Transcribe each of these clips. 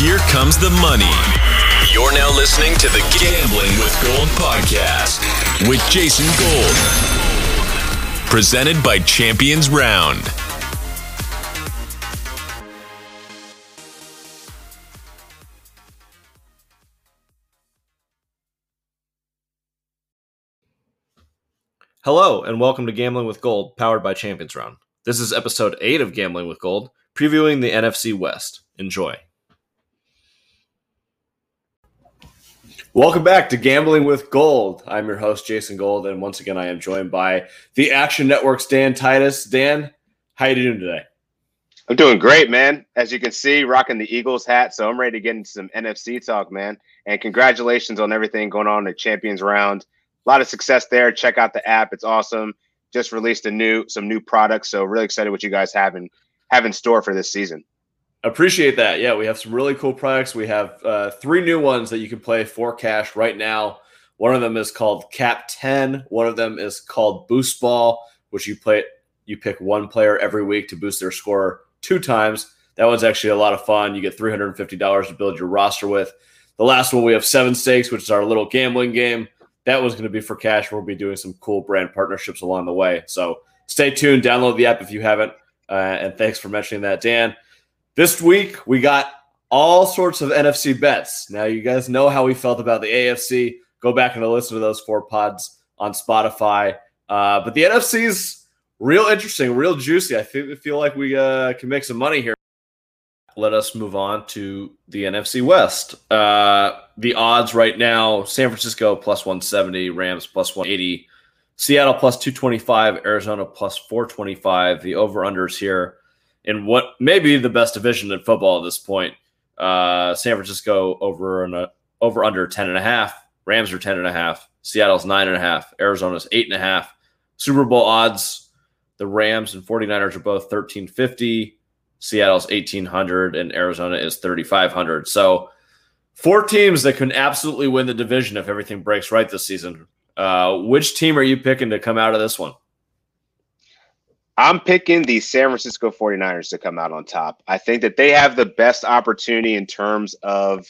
Here comes the money. You're now listening to the Gambling with Gold podcast with Jason Gold. Presented by Champions Round. Hello, and welcome to Gambling with Gold, powered by Champions Round. This is episode 8 of Gambling with Gold, previewing the NFC West. Enjoy. Welcome back to Gambling with Gold. I'm your host, Jason Gold, and once again, I am joined by the Action Network's Dan Titus. Dan, how you doing today? I'm doing great, man. As you can see, rocking the Eagles hat, so I'm ready to get into some NFC talk, man. And congratulations on everything going on in the Champions Round a lot of success there. Check out the app; it's awesome. Just released a new some new products, so really excited what you guys have in have in store for this season. Appreciate that. Yeah, we have some really cool products. We have uh, three new ones that you can play for cash right now. One of them is called Cap 10. One of them is called Boost Ball, which you play you pick one player every week to boost their score two times. That one's actually a lot of fun. You get $350 to build your roster with. The last one we have seven stakes, which is our little gambling game that was going to be for cash. We'll be doing some cool brand partnerships along the way. So stay tuned. Download the app if you haven't. Uh, and thanks for mentioning that, Dan. This week we got all sorts of NFC bets. Now you guys know how we felt about the AFC. Go back and listen to those four pods on Spotify. Uh, but the NFC's real interesting, real juicy. I feel, feel like we uh, can make some money here let us move on to the NFC West. Uh, the odds right now San Francisco plus 170, Rams plus 180, Seattle plus 225, Arizona plus 425. The over unders here in what may be the best division in football at this point. Uh, San Francisco over and over under 10 and a half, Rams are 10 and a half, Seattle's nine and a half, Arizona's eight and a half. Super Bowl odds the Rams and 49ers are both 1350. Seattle's 1800 and Arizona is 3500. So four teams that can absolutely win the division if everything breaks right this season. Uh, which team are you picking to come out of this one? I'm picking the San Francisco 49ers to come out on top. I think that they have the best opportunity in terms of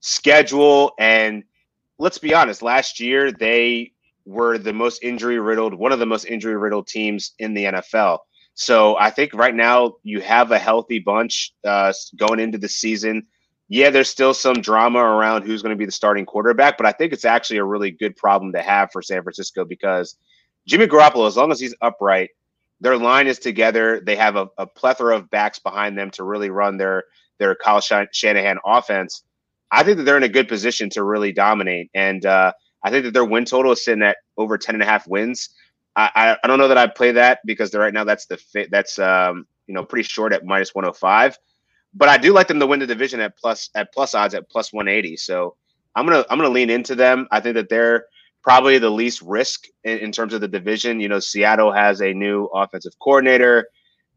schedule. And let's be honest, last year they were the most injury riddled, one of the most injury riddled teams in the NFL. So I think right now you have a healthy bunch uh, going into the season. Yeah, there's still some drama around who's going to be the starting quarterback, but I think it's actually a really good problem to have for San Francisco because Jimmy Garoppolo, as long as he's upright, their line is together. They have a, a plethora of backs behind them to really run their their Kyle Shanahan offense. I think that they're in a good position to really dominate, and uh, I think that their win total is sitting at over ten and a half wins. I, I don't know that I'd play that because right now that's the fit that's um you know pretty short at minus 105 but I do like them to win the division at plus at plus odds at plus 180 so I'm gonna I'm gonna lean into them I think that they're probably the least risk in, in terms of the division you know Seattle has a new offensive coordinator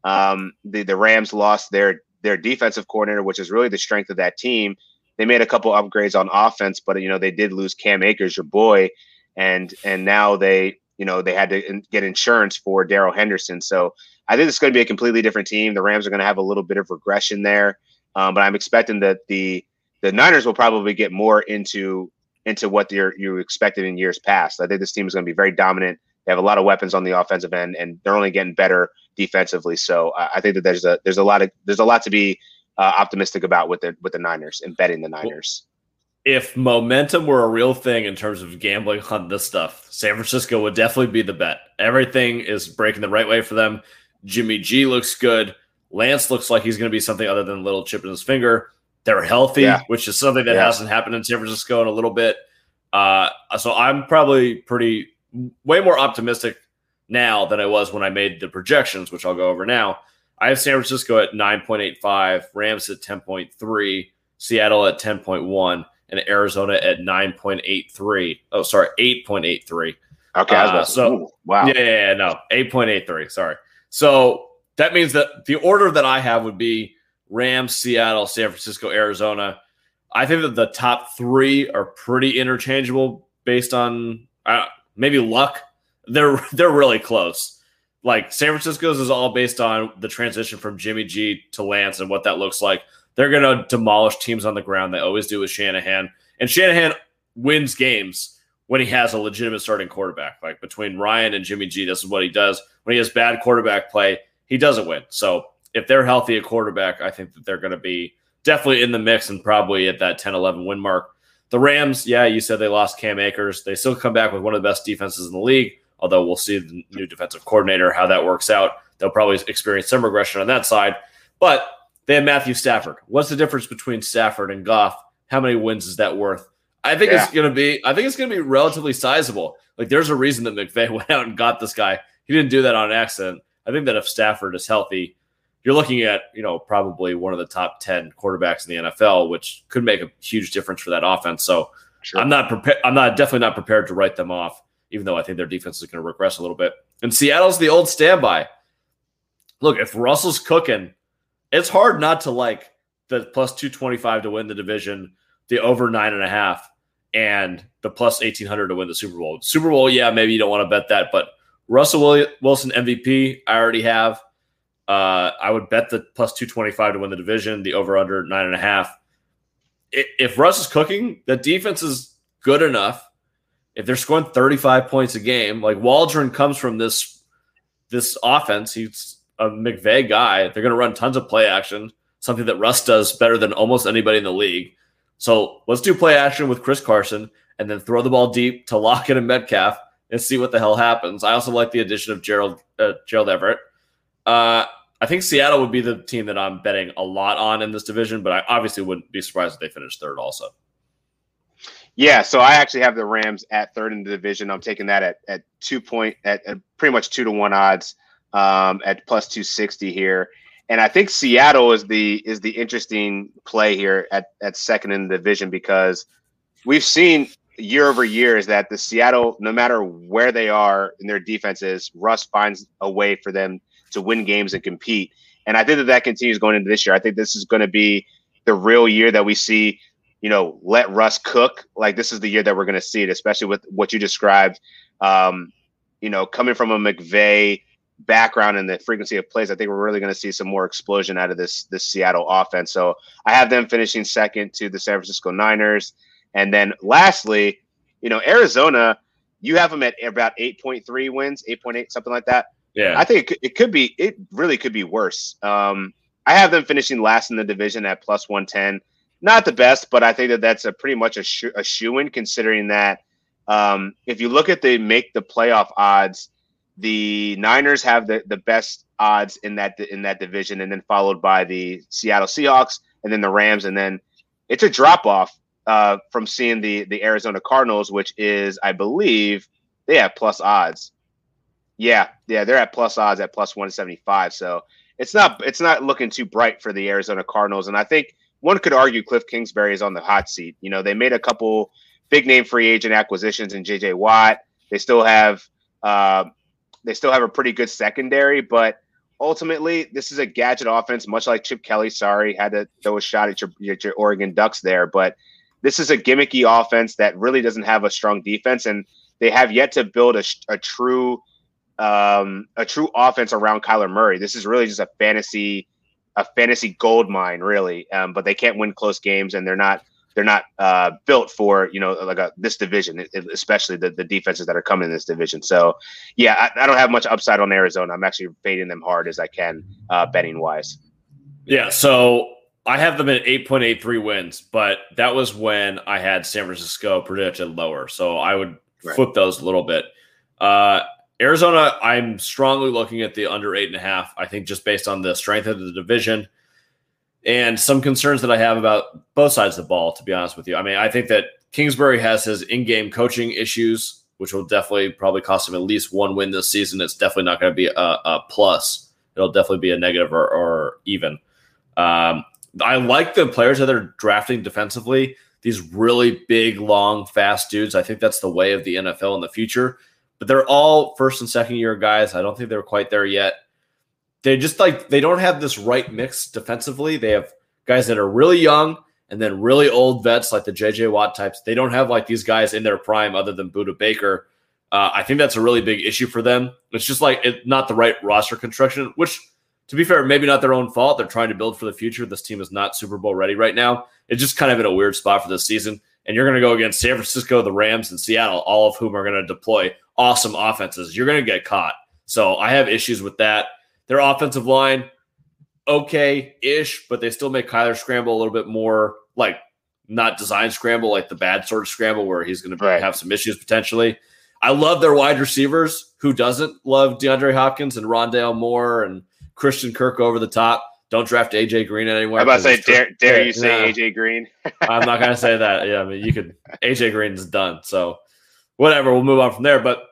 um the the Rams lost their their defensive coordinator which is really the strength of that team they made a couple upgrades on offense but you know they did lose Cam Akers your boy and and now they you know they had to get insurance for Darrell Henderson. So I think it's going to be a completely different team. The Rams are going to have a little bit of regression there, um, but I'm expecting that the the Niners will probably get more into into what you you expected in years past. I think this team is going to be very dominant. They have a lot of weapons on the offensive end, and they're only getting better defensively. So I, I think that there's a there's a lot of there's a lot to be uh, optimistic about with the with the Niners and betting the Niners if momentum were a real thing in terms of gambling on this stuff, San Francisco would definitely be the bet. Everything is breaking the right way for them. Jimmy G looks good. Lance looks like he's going to be something other than a little chip in his finger. They're healthy, yeah. which is something that yeah. hasn't happened in San Francisco in a little bit. Uh, so I'm probably pretty way more optimistic now than I was when I made the projections, which I'll go over now. I have San Francisco at 9.85, Rams at 10.3, Seattle at 10.1 and Arizona at 9.83. Oh, sorry, 8.83. Okay. Uh, so, ooh, wow. Yeah, yeah, yeah, no, 8.83. Sorry. So that means that the order that I have would be Rams, Seattle, San Francisco, Arizona. I think that the top three are pretty interchangeable based on uh, maybe luck. They're they're really close. Like San Francisco's is all based on the transition from Jimmy G to Lance and what that looks like. they're going to demolish teams on the ground. They always do with Shanahan. And Shanahan wins games when he has a legitimate starting quarterback. Like between Ryan and Jimmy G, this is what he does. When he has bad quarterback play, he doesn't win. So if they're healthy at quarterback, I think that they're going to be definitely in the mix and probably at that 10 11 win mark. The Rams, yeah, you said they lost Cam Akers. They still come back with one of the best defenses in the league, although we'll see the new defensive coordinator, how that works out. They'll probably experience some regression on that side. But they have Matthew Stafford. What's the difference between Stafford and Goff? How many wins is that worth? I think yeah. it's going to be. I think it's going to be relatively sizable. Like there's a reason that McVay went out and got this guy. He didn't do that on accident. I think that if Stafford is healthy, you're looking at you know probably one of the top ten quarterbacks in the NFL, which could make a huge difference for that offense. So sure. I'm not prepared. I'm not definitely not prepared to write them off, even though I think their defense is going to regress a little bit. And Seattle's the old standby. Look, if Russell's cooking it's hard not to like the plus 225 to win the division, the over nine and a half, and the plus 1800 to win the Super Bowl. Super Bowl, yeah, maybe you don't want to bet that, but Russell Wilson MVP, I already have. Uh, I would bet the plus 225 to win the division, the over under nine and a half. If Russ is cooking, the defense is good enough. If they're scoring 35 points a game, like Waldron comes from this this offense, he's a McVay guy. They're going to run tons of play action, something that Russ does better than almost anybody in the league. So let's do play action with Chris Carson and then throw the ball deep to Lockett and Metcalf and see what the hell happens. I also like the addition of Gerald uh, Gerald Everett. Uh, I think Seattle would be the team that I'm betting a lot on in this division, but I obviously wouldn't be surprised if they finish third also. Yeah, so I actually have the Rams at third in the division. I'm taking that at, at two point at, at pretty much two to one odds um, at plus 260 here. And I think Seattle is the is the interesting play here at, at second in the division because we've seen year over year is that the Seattle, no matter where they are in their defenses, Russ finds a way for them to win games and compete. And I think that that continues going into this year. I think this is going to be the real year that we see, you know, let Russ cook. Like this is the year that we're going to see it, especially with what you described. Um, you know, coming from a McVay background and the frequency of plays, I think we're really going to see some more explosion out of this this Seattle offense. So I have them finishing second to the San Francisco Niners, and then lastly, you know, Arizona, you have them at about eight point three wins, eight point eight, something like that. Yeah, I think it could, it could be, it really could be worse. Um, I have them finishing last in the division at plus one ten. Not the best, but I think that that's a pretty much a, sh- a shoe in considering that um, if you look at the make the playoff odds the Niners have the, the best odds in that in that division, and then followed by the Seattle Seahawks, and then the Rams, and then it's a drop off uh, from seeing the the Arizona Cardinals, which is I believe they have plus odds. Yeah, yeah, they're at plus odds at plus one seventy five. So it's not it's not looking too bright for the Arizona Cardinals, and I think one could argue Cliff Kingsbury is on the hot seat. You know, they made a couple big name free agent acquisitions in J.J. Watt. They still have uh, they still have a pretty good secondary, but ultimately, this is a gadget offense, much like Chip Kelly. Sorry, had to throw a shot at your, at your Oregon Ducks there, but this is a gimmicky offense that really doesn't have a strong defense, and they have yet to build a, a true um, a true offense around Kyler Murray. This is really just a fantasy a fantasy gold mine, really. Um, but they can't win close games, and they're not they're not uh, built for you know like a, this division, especially the, the defenses that are coming in this division. So yeah, I, I don't have much upside on Arizona. I'm actually fading them hard as I can uh, betting wise. Yeah, so I have them at 8.83 wins, but that was when I had San Francisco predicted lower. So I would right. flip those a little bit. Uh, Arizona, I'm strongly looking at the under eight and a half. I think just based on the strength of the division and some concerns that I have about both sides of the ball, to be honest with you. I mean, I think that Kingsbury has his in game coaching issues, which will definitely probably cost him at least one win this season. It's definitely not going to be a, a, plus. It'll definitely be a negative or, or even. Um, I like the players that they're drafting defensively. These really big, long, fast dudes. I think that's the way of the NFL in the future. But they're all first and second year guys. I don't think they're quite there yet they just like they don't have this right mix defensively. They have guys that are really young and then really old vets like the JJ Watt types. They don't have like these guys in their prime other than Budda Baker. Uh, I think that's a really big issue for them. It's just like it, not the right roster construction, which to be fair, maybe not their own fault. They're trying to build for the future. This team is not Super Bowl ready right now. It's just kind of in a weird spot for this season. And you're going to go against San Francisco, the Rams, and Seattle, all of whom are going to deploy awesome offenses. You're going to get caught. So I have issues with that. Their offensive line, okay ish, but they still make Kyler scramble a little bit more like not design scramble, like the bad sort of scramble where he's going to have some issues potentially. I love their wide receivers. Who doesn't love DeAndre Hopkins and Rondale Moore and Christian Kirk over the top? Don't draft AJ Green anywhere. I'm about to say, dare, dare you say AJ Green? I'm not going to say that. Yeah, I mean, you could. AJ Green's done. So whatever. We'll move on from there. But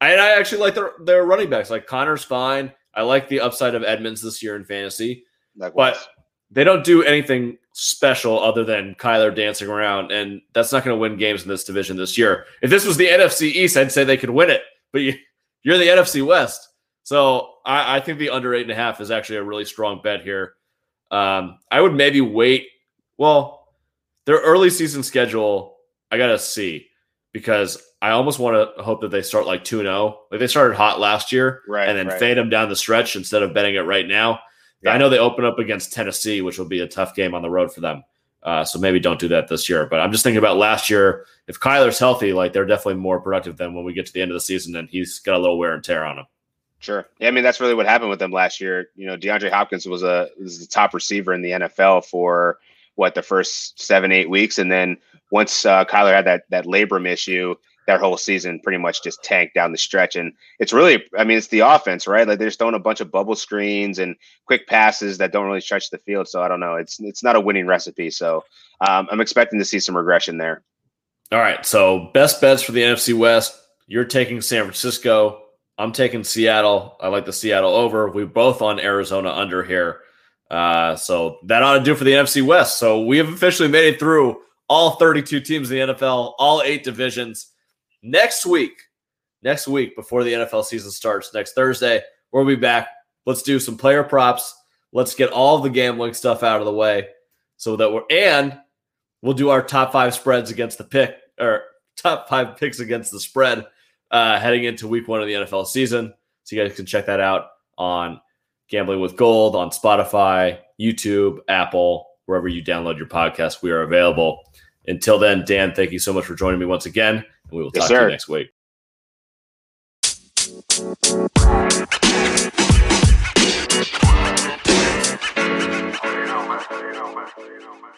I, I actually like their their running backs. Like Conner's fine. I like the upside of Edmonds this year in fantasy, Likewise. but they don't do anything special other than Kyler dancing around, and that's not going to win games in this division this year. If this was the NFC East, I'd say they could win it, but you, are the NFC West, so I, I, think the under eight and a half is actually a really strong bet here. Um, I would maybe wait. Well, their early season schedule, I gotta see because I almost want to hope that they start like 2 0. Like they started hot last year right, and then right. fade them down the stretch instead of betting it right now. Yeah. I know they open up against Tennessee, which will be a tough game on the road for them. Uh, so maybe don't do that this year. But I'm just thinking about last year. If Kyler's healthy, like they're definitely more productive than when we get to the end of the season and he's got a little wear and tear on him. Sure. Yeah, I mean that's really what happened with them last year. You know, DeAndre Hopkins was a was the top receiver in the NFL for what the first seven eight weeks, and then once uh, Kyler had that that labrum issue, that whole season pretty much just tanked down the stretch. And it's really, I mean, it's the offense, right? Like they're just throwing a bunch of bubble screens and quick passes that don't really stretch the field. So I don't know. It's it's not a winning recipe. So um, I'm expecting to see some regression there. All right. So best bets for the NFC West. You're taking San Francisco. I'm taking Seattle. I like the Seattle over. We both on Arizona under here. Uh, so that ought to do for the NFC West. So we have officially made it through all 32 teams in the NFL, all eight divisions next week, next week before the NFL season starts, next Thursday, we'll be back. Let's do some player props. Let's get all the gambling stuff out of the way so that we're, and we'll do our top five spreads against the pick or top five picks against the spread uh, heading into week one of the NFL season. So you guys can check that out on Gambling with Gold on Spotify, YouTube, Apple, wherever you download your podcast. We are available. Until then, Dan, thank you so much for joining me once again. And we will talk yes, to you next week. You know, man. You know, man. You know, man.